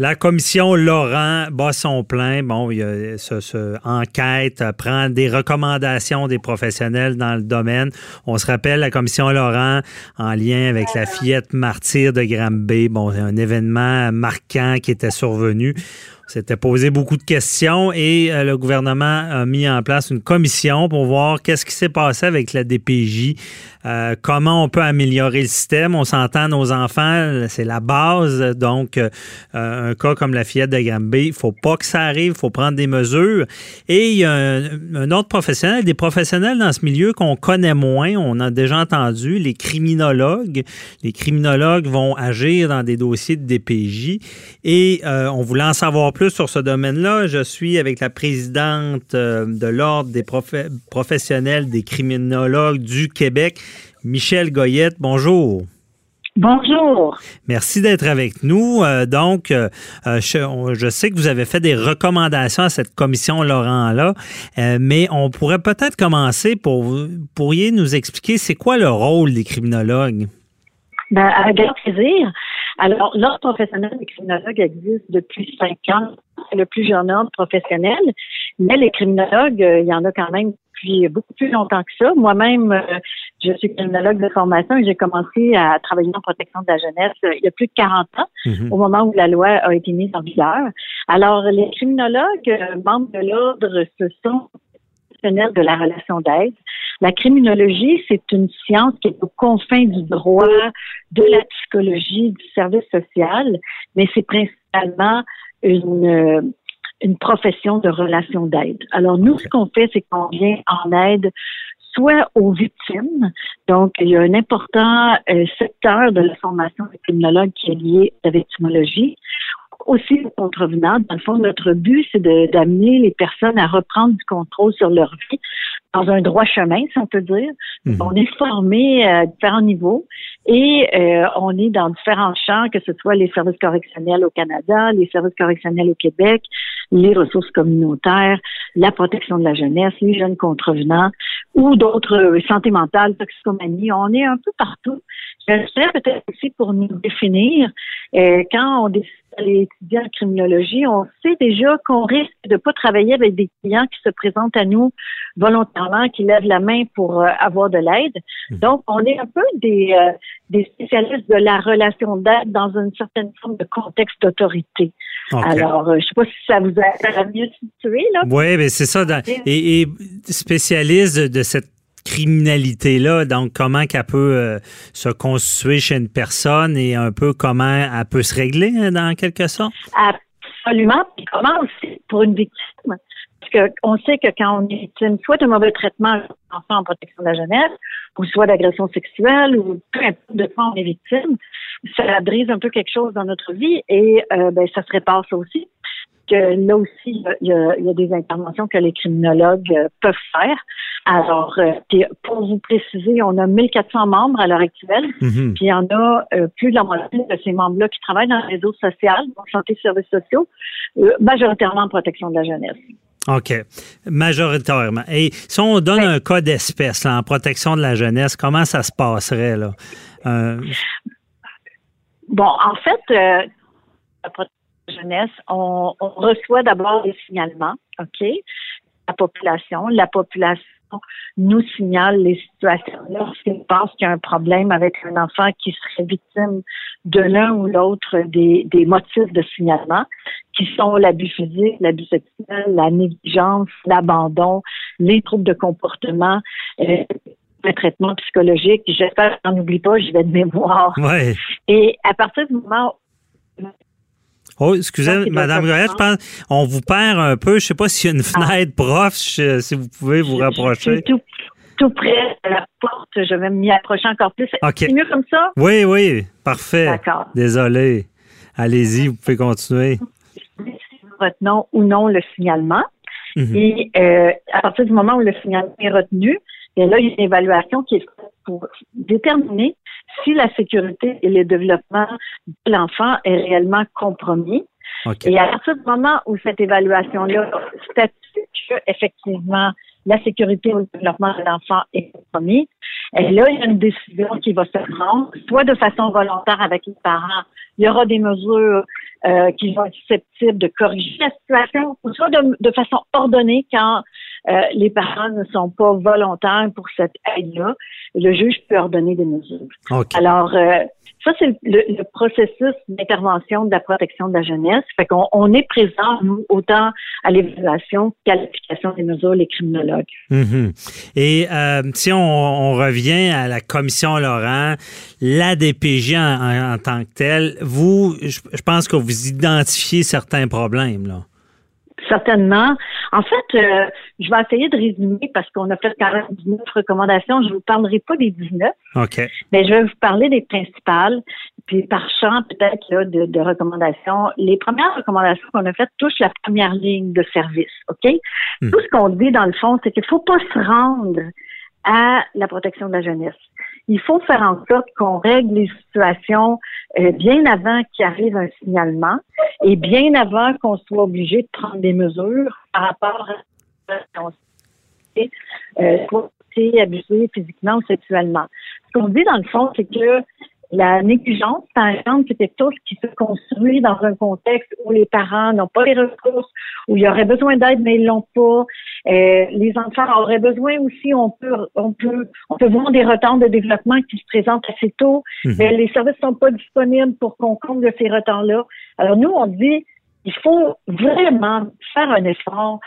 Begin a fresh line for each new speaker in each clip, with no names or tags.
La commission Laurent bat son plein. Bon, il y a ce, enquête, prend des recommandations des professionnels dans le domaine. On se rappelle la commission Laurent en lien avec la fillette martyre de Granby. Bon, un événement marquant qui était survenu s'était posé beaucoup de questions et euh, le gouvernement a mis en place une commission pour voir qu'est-ce qui s'est passé avec la DPJ, euh, comment on peut améliorer le système. On s'entend, nos enfants, c'est la base. Donc, euh, un cas comme la fillette de Granby, il faut pas que ça arrive, il faut prendre des mesures. Et il y a un, autre professionnel, des professionnels dans ce milieu qu'on connaît moins, on a déjà entendu, les criminologues. Les criminologues vont agir dans des dossiers de DPJ et on voulait en savoir plus plus sur ce domaine-là. Je suis avec la présidente euh, de l'Ordre des professionnels des criminologues du Québec, Michel Goyette. Bonjour.
Bonjour.
Merci d'être avec nous. Euh, donc, euh, je, sais que vous avez fait des recommandations à cette commission Laurent-là, mais on pourrait peut-être commencer pour vous pourriez nous expliquer c'est quoi le rôle des criminologues?
Ben, avec grand plaisir. Alors, l'ordre professionnel des criminologues existe depuis cinq ans. C'est le plus jeune ordre professionnel. Mais les criminologues, euh, il y en a quand même depuis beaucoup plus longtemps que ça. Moi-même, euh, je suis criminologue de formation et j'ai commencé à travailler en protection de la jeunesse euh, il y a plus de 40 ans, mhm. au moment où la loi a été mise en vigueur. Alors, les criminologues, membres de l'ordre, ce sont de la relation d'aide. La criminologie, c'est une science qui est aux confins du droit, de la psychologie, du service social, mais c'est principalement une, euh, une profession de relation d'aide. Alors nous, ce qu'on fait, c'est qu'on vient en aide soit aux victimes. Donc, il y a un important euh, secteur de la formation des criminologues qui est lié à la victimologie aussi les contrevenants. Dans le fond, notre but, c'est d'amener les personnes à reprendre du contrôle sur leur vie dans un droit chemin, si on peut dire. Mhm. On est formé à différents niveaux et euh, on est dans différents champs, que ce soit les services correctionnels au Canada, les services correctionnels au Québec, les ressources communautaires, la protection de la jeunesse, les jeunes contrevenants ou d'autres euh, santé mentale, toxicomanie. On est un peu partout. Je peut-être aussi pour nous définir, euh, quand on décide d'aller étudier en criminologie, on sait déjà qu'on risque de pas travailler avec des clients qui se présentent à nous volontairement, qui lèvent la main pour euh, avoir de l'aide. Mmh. Donc, on est un peu des, euh, des spécialistes de la relation d'aide dans une certaine forme de contexte d'autorité. Alors, je sais pas si ça vous a mieux situé, là.
Oui, mais c'est ça. et, et, spécialiste de cette criminalité-là, donc comment qu'elle peut euh, se constituer chez une personne et un peu comment elle peut se régler hein, dans quelque sorte?
Absolument. Puis comment aussi pour une victime? Parce qu'on sait que quand on est victime soit de mauvais traitement enfant en protection de la jeunesse, ou soit d'agression sexuelle, ou peu importe de quoi on est victime, ça brise un peu quelque chose dans notre vie et euh, ben, ça se répare ça aussi là aussi, il y, a, des interventions que les criminologues euh, peuvent faire. Alors, euh, pour vous préciser, on a 1400 membres à l'heure actuelle, mhm. puis il y en a euh, plus de la moitié de ces membres-là qui travaillent dans le réseau social, donc santé et services sociaux, majoritairement en protection de la jeunesse.
OK. Majoritairement. Et si on donne un cas d'espèce en protection de la jeunesse, comment ça se passerait là?
Bon, en fait, la protection jeunesse, on, reçoit d'abord des signalements, OK? La population. La population nous signale les situations lorsqu'il pense qu'il y a un problème avec un enfant qui serait victime de l'un ou l'autre des, motifs de signalement, qui sont l'abus physique, l'abus sexuel, la négligence, l'abandon, les troubles de comportement. Euh, le traitement psychologique. J'espère qu'on n'oublie pas, je vais de mémoire.
Ouais.
Et à partir du moment
Oh, excusez, Madame Goyette, je pense on vous perd un peu. Je ne sais pas s'il y a une ah. fenêtre prof, si vous pouvez vous rapprocher.
tout, tout, près de la porte. Je vais m'y approcher encore plus. C'est mieux comme ça?
Oui, oui, parfait. D'accord. Désolé. Allez-y, vous pouvez continuer.
Retenons ou non le signalement. Mhm. Et euh, à partir du moment où le signalement est retenu, et là, il y a une évaluation qui est faite pour déterminer si la sécurité et le développement de l'enfant est réellement compromis. Et à partir du moment où cette évaluation-là statue que effectivement la sécurité ou le développement de l'enfant est compromis, et là, il y a une décision qui va se prendre, soit de façon volontaire avec les parents. Il y aura des mesures euh, qui vont être susceptibles de corriger la situation, soit de, de façon ordonnée quand euh, les parents ne sont pas volontaires pour cette aide-là. Le juge peut ordonner des mesures. Alors, euh, ça, c'est le, processus d'intervention de la protection de la jeunesse. Fait qu'on on est présent, nous, autant à l'évaluation qu'à l'application des mesures, les criminologues.
Mm-hmm. Et euh, si on, revient à la commission Laurent, la DPJ en, tant que telle, vous, je, je pense que vous identifiez certains problèmes, là.
Certainement. En fait, euh, je vais essayer de résumer parce qu'on a fait quand même 19 recommandations. Je ne vous parlerai pas des 19.
OK.
Mais je vais vous parler des principales. Puis par champ, peut-être, de, recommandations. Les premières recommandations qu'on a faites touchent la première ligne de service. OK? Hmm. Tout ce qu'on dit, dans le fond, c'est qu'il ne faut pas se rendre à la protection de la jeunesse. Il faut faire en sorte qu'on règle les situations euh, bien avant qu'il arrive un signalement et bien avant qu'on soit obligé de prendre des mesures par rapport à euh, abusé physiquement ou sexuellement. Ce qu'on dit dans le fond, c'est que la négligence, par exemple, c'est quelque chose qui se construit dans un contexte où les parents n'ont pas les ressources, où il y aurait besoin d'aide, mais ils l'ont pas. Euh, les enfants auraient besoin aussi, on peut, on peut, on peut voir des retards de développement qui se présentent assez tôt, mhm. mais les services sont pas disponibles pour qu'on comble ces retards-là. Alors nous, on dit, il faut vraiment faire un effort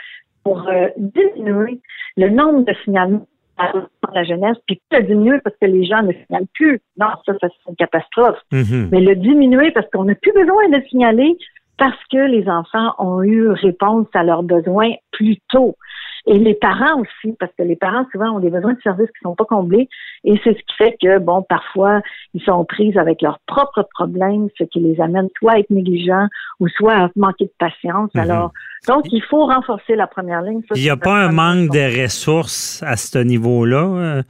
pour euh, diminuer le nombre de signalements la jeunesse, puis pas le diminuer parce que les gens ne signalent plus. Non, ça, c'est une catastrophe. Mm-hmm. Mais le diminuer parce qu'on n'a plus besoin de signaler parce que les enfants ont eu réponse à leurs besoins plus tôt. Et les parents aussi, parce que les parents souvent ont des besoins de services qui sont pas comblés, et c'est ce qui fait que bon, parfois ils sont pris avec leurs propres problèmes, ce qui les amène soit à être négligents ou soit à manquer de patience. Mhm. Alors, donc il faut renforcer la première ligne.
il n'y a pas un manque de ressources à ce niveau-là. Euh,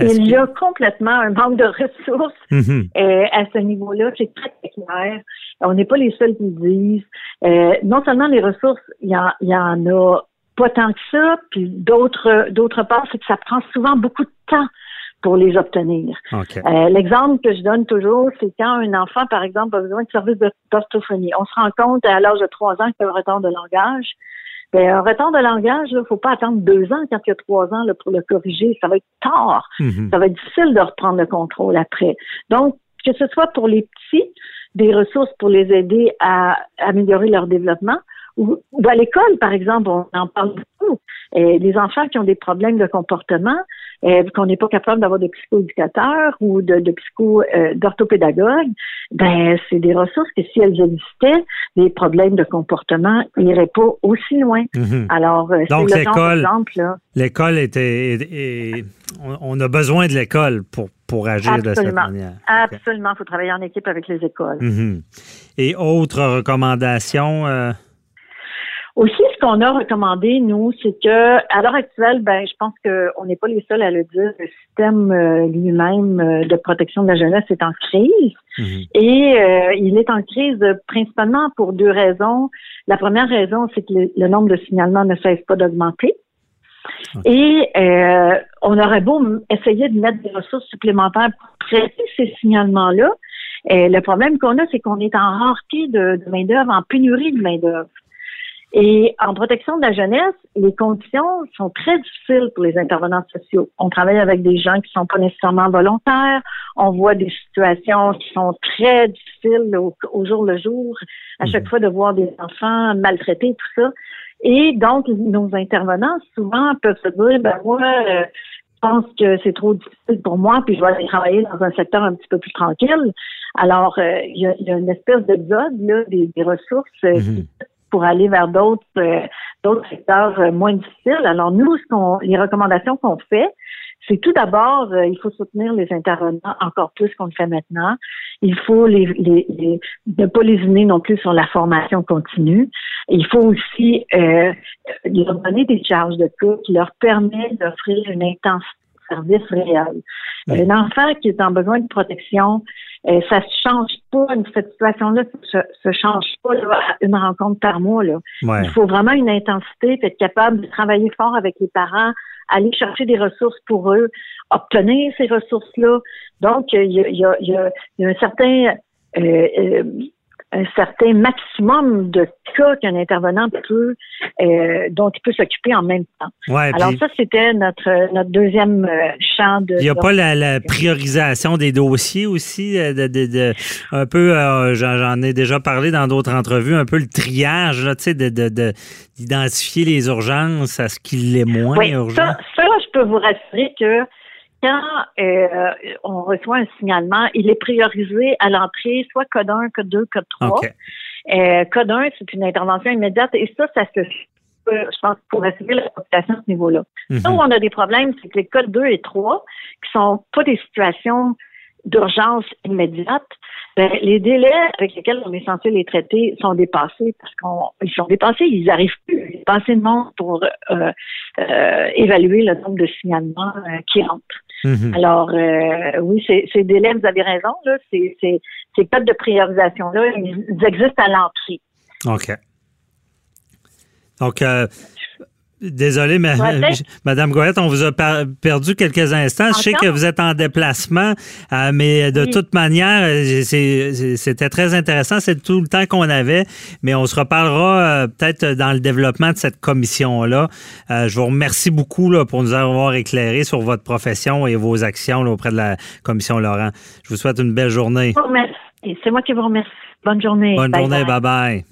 il y a complètement un manque de ressources mhm. euh, à ce niveau-là. C'est très, clair. On n'est pas les seuls qui le disent. Euh, non seulement les ressources, il y, il y en a pas tant que ça. Puis d'autre d'autre part, c'est que ça prend souvent beaucoup de temps pour les obtenir. Euh, l'exemple que je donne toujours, c'est quand un enfant, par exemple, a besoin de services d'orthophonie. On se rend compte à l'âge de trois ans qu'il y a un retard de langage. Ben, un retard de langage, il ne faut pas attendre deux ans quand il y a trois ans là, pour le corriger. Ça va être tard. Mm-hmm. Ça va être difficile de reprendre le contrôle après. Donc, que ce soit pour les petits, des ressources pour les aider à améliorer leur développement, ou, à l'école, par exemple, on en parle beaucoup. Et les enfants qui ont des problèmes de comportement, euh, qu'on n'est pas capable d'avoir de psychoéducateurs ou de, de psycho euh, d'orthopédagogues, ben c'est des ressources que si elles existaient, les problèmes de comportement n'iraient pas aussi loin.
Mhm.
Alors, euh,
donc l'école, l'école était, on, a besoin de l'école pour pour agir de cette manière.
Absolument, il faut travailler en équipe avec les écoles.
Mhm. Et autres recommandations.
Aussi, ce qu'on a recommandé, nous, c'est que à l'heure actuelle, ben, je pense qu'on n'est pas les seuls à le dire. Le système euh, lui-même euh, de protection de la jeunesse est en crise. Mhm. Et euh, il est en crise principalement pour deux raisons. La première raison, c'est que le, nombre de signalements ne cesse pas d'augmenter. Et on aurait beau essayer de mettre des ressources supplémentaires pour traiter ces signalements-là. le problème qu'on a, c'est qu'on est en rareté de, de main-d'œuvre, en pénurie de main-d'œuvre. Et en protection de la jeunesse, les conditions sont très difficiles pour les intervenants sociaux. On travaille avec des gens qui sont pas nécessairement volontaires. On voit des situations qui sont très difficiles au, jour le jour. À chaque mhm. fois de voir des enfants maltraités, tout ça. Et donc, nos intervenants, souvent, peuvent se dire, ben moi, euh, je pense que c'est trop difficile pour moi, puis je vais aller travailler dans un secteur un petit peu plus tranquille. Alors, euh, il y, a, une espèce d'exode là, des, ressources euh, mhm pour aller vers d'autres euh, d'autres secteurs euh, moins difficiles. Alors nous, ce qu'on, les recommandations qu'on fait, c'est tout d'abord, euh, il faut soutenir les intervenants encore plus qu'on le fait maintenant. Il faut les, les, ne pas les unir non plus sur la formation continue. Il faut aussi leur donner des charges de coût qui leur permettent d'offrir une intensité service réel. Un enfant qui est en besoin de protection, euh, ça se change pas, cette situation-là se, se change pas une rencontre par mois. Là. Il faut vraiment une intensité, être capable de travailler fort avec les parents, aller chercher des ressources pour eux, obtenir ces ressources-là. Donc, il y a, y, a, y a, un certain euh, euh, un certain maximum de cas qu'un intervenant peut, euh, dont il peut s'occuper en même temps.
Ouais,
Alors ça, c'était notre notre deuxième euh, champ de.
il n'y a pas la, la priorisation des dossiers aussi, euh, de, de- de- un peu, euh, j'en ai déjà parlé dans d'autres entrevues, un peu le triage, là, tu sais, de, de- de- d'identifier les urgences à ce qu'il est moins
Oui,
urgent.
ça, ça, je peux vous rassurer que quand euh, on reçoit un signalement, il est priorisé à l'entrée, soit code 1, code 2, code 3.
OK.
Euh, code 1, c'est une intervention immédiate et ça, ça se fait, je pense, pour assurer la population à ce niveau-là.
Mhm.
Là où on a des problèmes, c'est que les codes 2 et 3, qui sont pas des situations d'urgence immédiate, ben, les délais avec lesquels on est censé les traiter sont dépassés parce qu'ils sont dépassés, ils n'arrivent plus. Il n'y a pas assez de monde pour euh, euh, évaluer le nombre de signalements euh, qui
Mhm.
Alors, euh, oui, ces, ces délais, vous avez raison, là, ces, ces, ces codes de priorisation-là, ils, ils existent à l'entrée.
OK. Donc, euh, désolé, mais. Madame Goyette, on vous a per- perdu quelques instants. Je sais que vous êtes en déplacement, euh, mais de
Oui.
toute manière, euh, c'était très intéressant. C'est tout le temps qu'on avait, mais on se reparlera euh, peut-être dans le développement de cette commission-là. Euh, je vous remercie beaucoup là, pour nous avoir éclairé sur votre profession et vos actions là, auprès de la commission Laurent. Je vous souhaite une belle journée.
C'est moi qui vous remercie. Bonne journée.
Bonne
Bye
journée.
bye.
Bye-bye.